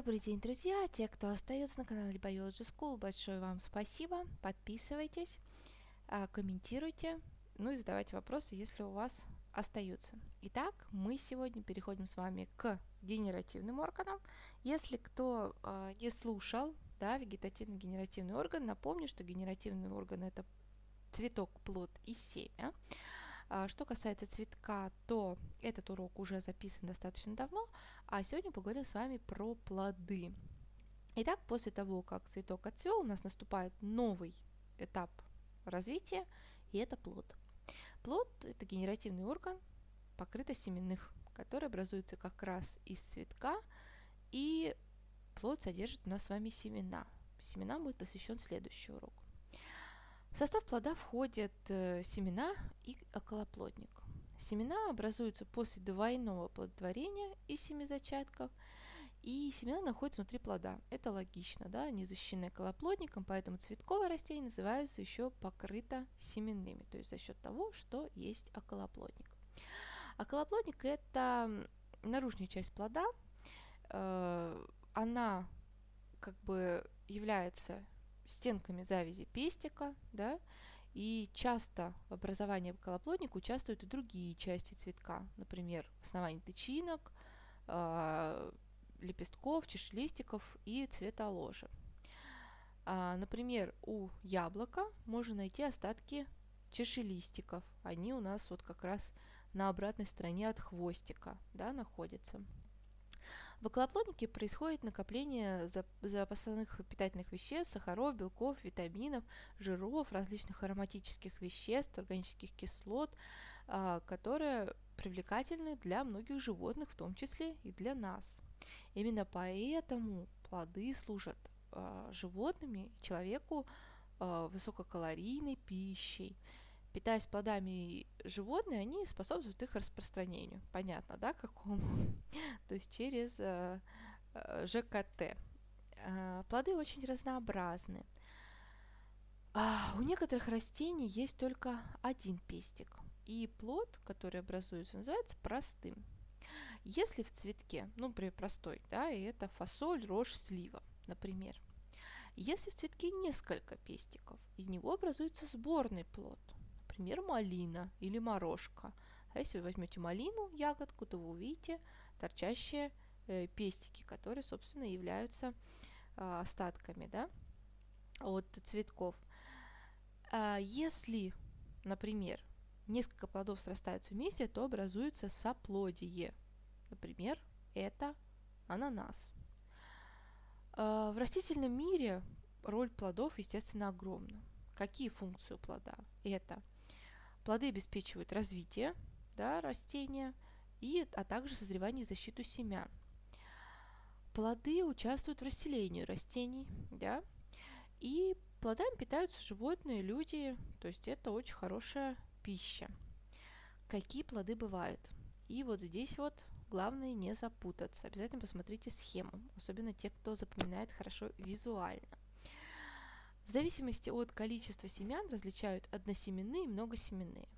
Добрый день, друзья! Те, кто остается на канале Biology School, большое вам спасибо. Подписывайтесь, а, комментируйте, ну и задавайте вопросы, если у вас остаются. Итак, мы сегодня переходим с вами к генеративным органам. Если кто э, не слушал, да, вегетативно-генеративный орган, напомню, что генеративный орган это цветок, плод и семя. А, что касается цветка, то этот урок уже записан достаточно давно, а сегодня поговорим с вами про плоды. Итак, после того, как цветок отцвел, у нас наступает новый этап развития, и это плод. Плод – это генеративный орган, покрытый семенных, который образуется как раз из цветка, и плод содержит у нас с вами семена. Семенам будет посвящен следующий урок. В состав плода входят э, семена и околоплодник. Семена образуются после двойного плодотворения из семи зачатков, и семена находятся внутри плода. Это логично, да, они защищены околоплодником, поэтому цветковое растение называется еще покрыто семенными, то есть за счет того, что есть околоплодник. Околоплодник – это наружная часть плода, э, она как бы является стенками завязи пестика, да, и часто в образовании околоплодника участвуют и другие части цветка, например, основание тычинок, э, лепестков, чешелистиков и цветоложи. А, например, у яблока можно найти остатки чешелистиков. Они у нас вот как раз на обратной стороне от хвостика да, находятся. В околоплоднике происходит накопление запасных питательных веществ, сахаров, белков, витаминов, жиров, различных ароматических веществ, органических кислот, а, которые привлекательны для многих животных, в том числе и для нас. Именно поэтому плоды служат э, животными, человеку э, высококалорийной пищей. Питаясь плодами животные, они способствуют их распространению. Понятно, да, какому? То есть через э, э, ЖКТ. Э, плоды очень разнообразны. А у некоторых растений есть только один пестик, и плод, который образуется, называется простым. Если в цветке, ну, при простой, да, и это фасоль, рожь, слива, например. Если в цветке несколько пестиков, из него образуется сборный плод, например, малина или морожка. А если вы возьмете малину, ягодку, то вы увидите торчащие э, пестики, которые, собственно, являются э, остатками, да, от цветков. А если, например, несколько плодов срастаются вместе, то образуется соплодие. Например, это ананас. А, в растительном мире роль плодов, естественно, огромна. Какие функции у плода? Это плоды обеспечивают развитие да, растения, и, а также созревание и защиту семян. Плоды участвуют в расселении растений, да, и плодами питаются животные, люди, то есть это очень хорошая пища. Какие плоды бывают? И вот здесь вот главное не запутаться. Обязательно посмотрите схему, особенно те, кто запоминает хорошо визуально. В зависимости от количества семян различают односеменные и многосеменные.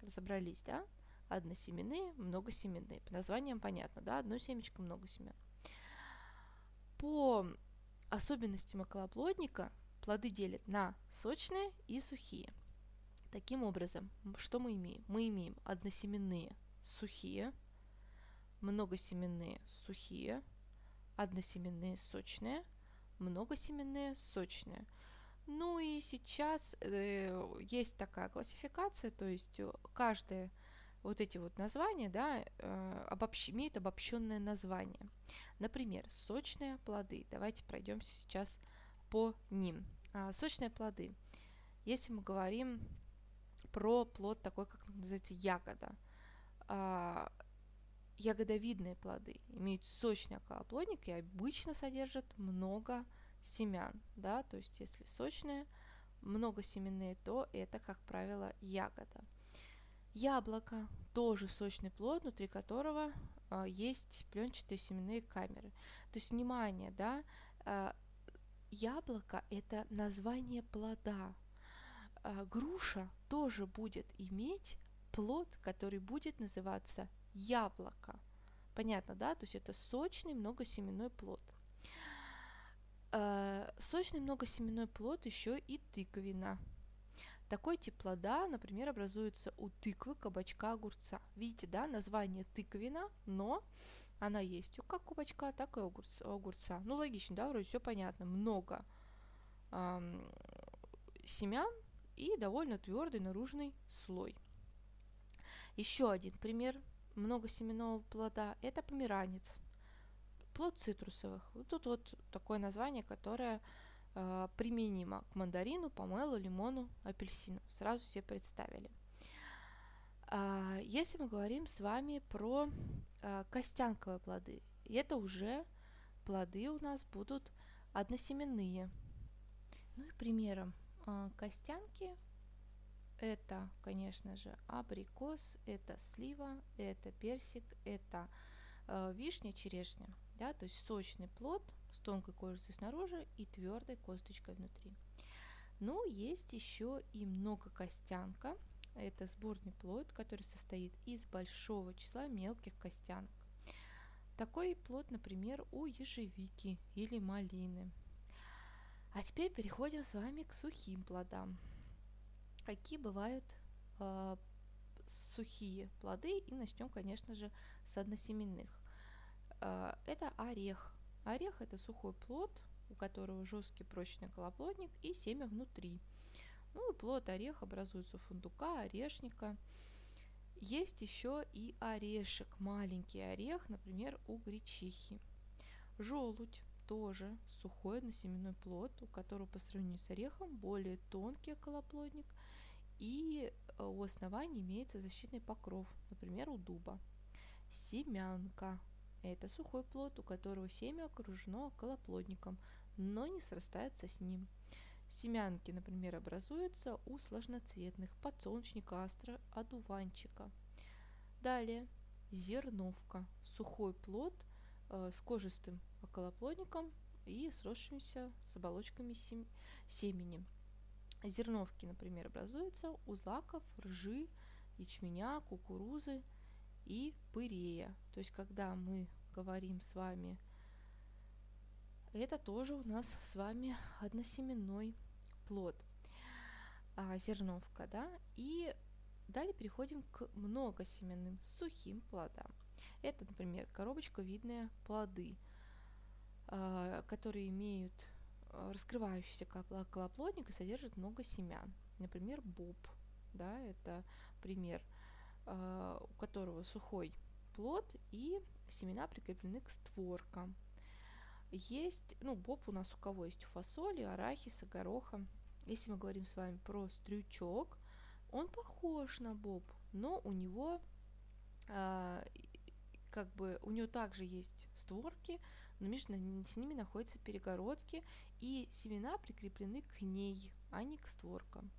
Разобрались, да? Односеменные, многосеменные. По названиям понятно, да? Одно семечко, много семян. По особенностям околоплодника плоды делят на сочные и сухие. Таким образом, что мы имеем? Мы имеем односеменные сухие, многосеменные сухие, односеменные сочные, многосеменные сочные. Ну и сейчас э, есть такая классификация, то есть каждое вот эти вот названия, да, э, обобщ, имеют обобщенное название. Например, сочные плоды. Давайте пройдемся сейчас по ним. А, сочные плоды. Если мы говорим про плод такой, как называется ягода. А, ягодовидные плоды имеют сочный околоплодник и обычно содержат много семян, да, то есть если сочные, много семенные, то это, как правило, ягода. Яблоко тоже сочный плод, внутри которого э, есть пленчатые семенные камеры. То есть внимание, да, э, яблоко это название плода, а, груша тоже будет иметь плод, который будет называться яблоко. Понятно, да? То есть это сочный многосеменной плод. Э, сочный многосеменной плод еще и тыковина. Такой тип плода, например, образуется у тыквы, кабачка, огурца. Видите, да, название тыковина, но она есть у как кабачка, так и у огурца. Ну, логично, да, вроде все понятно. Много эм, семян и довольно твердый наружный слой. Еще один пример многосеменного плода – это померанец – плод цитрусовых. Вот тут вот такое название, которое э, применимо к мандарину, помелу, лимону, апельсину. Сразу все представили. Э, если мы говорим с вами про э, костянковые плоды, это уже плоды у нас будут односеменные. Ну и примером э, костянки это, конечно же, абрикос, это слива, это персик, это э, вишня, черешня да, то есть сочный плод с тонкой кожицей снаружи и твердой косточкой внутри. Ну, есть еще и многокостянка. Это сборный плод, который состоит из большого числа мелких костянок. Такой плод, например, у ежевики или малины. А теперь переходим с вами к сухим плодам. Какие бывают э, сухие плоды? И начнем, конечно же, с односеменных. А, это орех. Орех – это сухой плод, у которого жесткий прочный колоплодник и семя внутри. Ну и плод орех образуется у фундука, орешника. Есть еще и орешек, маленький орех, например, у гречихи. Желудь тоже сухой односеменной плод, у которого по сравнению с орехом более тонкий колоплодник и э, у основания имеется защитный покров, например, у дуба. Семянка это сухой плод, у которого семя окружено околоплодником, но не срастается с ним. Семянки, например, образуются у сложноцветных подсолнечника, астра, одуванчика. Далее зерновка, сухой плод э, с кожистым околоплодником и сросшимися с оболочками сем- семени. Зерновки, например, образуются у злаков, ржи, ячменя, кукурузы, и пырея. То есть, когда мы говорим с вами, это тоже у нас с вами односеменной плод, а, зерновка, да, и далее переходим к многосеменным сухим плодам. Это, например, коробочковидные плоды, а, которые имеют а, раскрывающийся колоплодник и содержат много семян. Например, боб, да, это пример – у которого сухой плод и семена прикреплены к створкам. Есть, ну, боб у нас у кого есть? У фасоли, арахиса, гороха. Если мы говорим с вами про стрючок, он похож на боб, но у него а, как бы у него также есть створки, но между ними находятся перегородки, и семена прикреплены к ней, а не к створкам.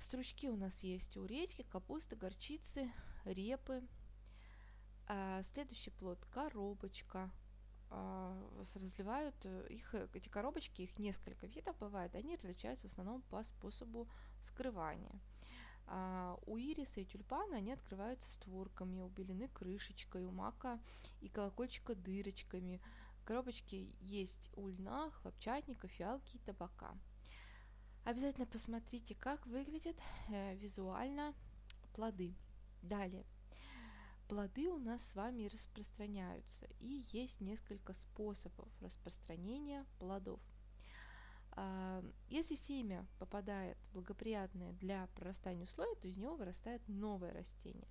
Стручки у нас есть у редьки, капусты, горчицы, репы. А следующий плод – коробочка. А, разливают э, их, эти коробочки, их несколько видов бывает, они различаются в основном по способу вскрывания. А, у ириса и тюльпана они открываются створками, убелены крышечкой, у мака и колокольчика дырочками. Коробочки есть у льна, хлопчатника, фиалки и табака. Обязательно посмотрите, как выглядят э, визуально плоды. Далее. Плоды у нас с вами распространяются, и есть несколько способов распространения плодов. А, если семя попадает благоприятное для прорастания слоя, то из него вырастает новое растение.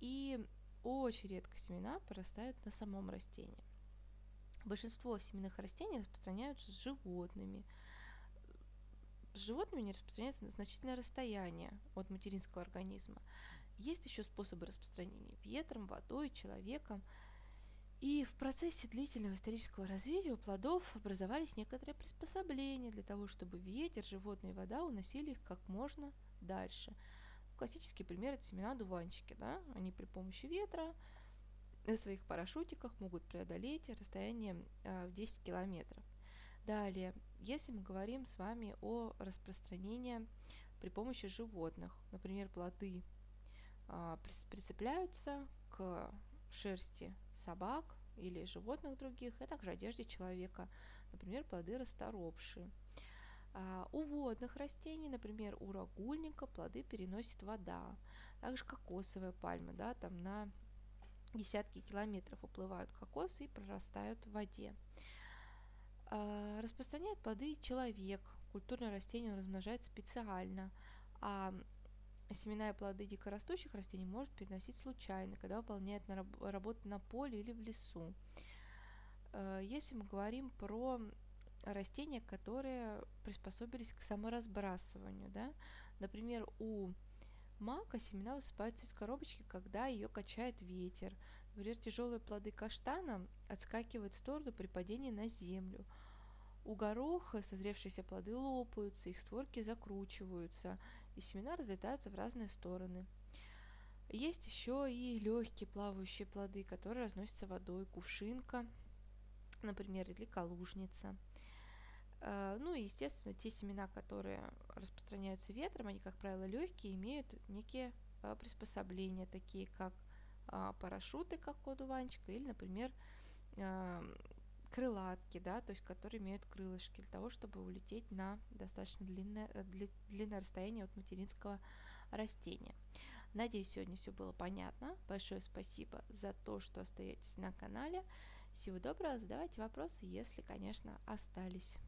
И очень редко семена порастают на самом растении. Большинство семенных растений распространяются с животными – с животными не распространяется на значительное расстояние от материнского организма. Есть еще способы распространения ветром, водой, человеком. И в процессе длительного исторического развития у плодов образовались некоторые приспособления для того, чтобы ветер, животные и вода уносили их как можно дальше. Классический пример – это семена дуванчики. Да? Они при помощи ветра на своих парашютиках могут преодолеть расстояние а, в 10 километров. Далее, если мы говорим с вами о распространении при помощи животных, например, плоды а, прицепляются к шерсти собак, или животных других, а также одежде человека, например, плоды расторопшие. А у водных растений, например, у рагульника плоды переносит вода. Также кокосовая пальма, да, там на десятки километров уплывают кокосы и прорастают в воде. А, распространяет плоды человек. Культурное растение размножается специально, а семена и плоды дикорастущих растений может переносить случайно, когда выполняет на раб- работу на поле или в лесу. А, если мы говорим про растения, которые приспособились к саморазбрасыванию, да, например, у мака семена высыпаются из коробочки, когда ее качает ветер. Например, тяжелые плоды каштана отскакивают в сторону при падении на землю. У гороха созревшиеся плоды лопаются, их створки закручиваются, и семена разлетаются в разные стороны. Есть еще и легкие плавающие плоды, которые разносятся водой, кувшинка, например, или калужница. Э, ну и, естественно, те семена, которые распространяются ветром, они, как правило, легкие, имеют некие э, приспособления, такие как а, парашюты, как у одуванчика, или, например, крылатки, да, то есть которые имеют крылышки для того, чтобы улететь на достаточно длинное, э, длинное расстояние от материнского растения. Надеюсь, сегодня все было понятно. Большое спасибо за то, что остаетесь на канале. Всего доброго, задавайте вопросы, если, конечно, остались.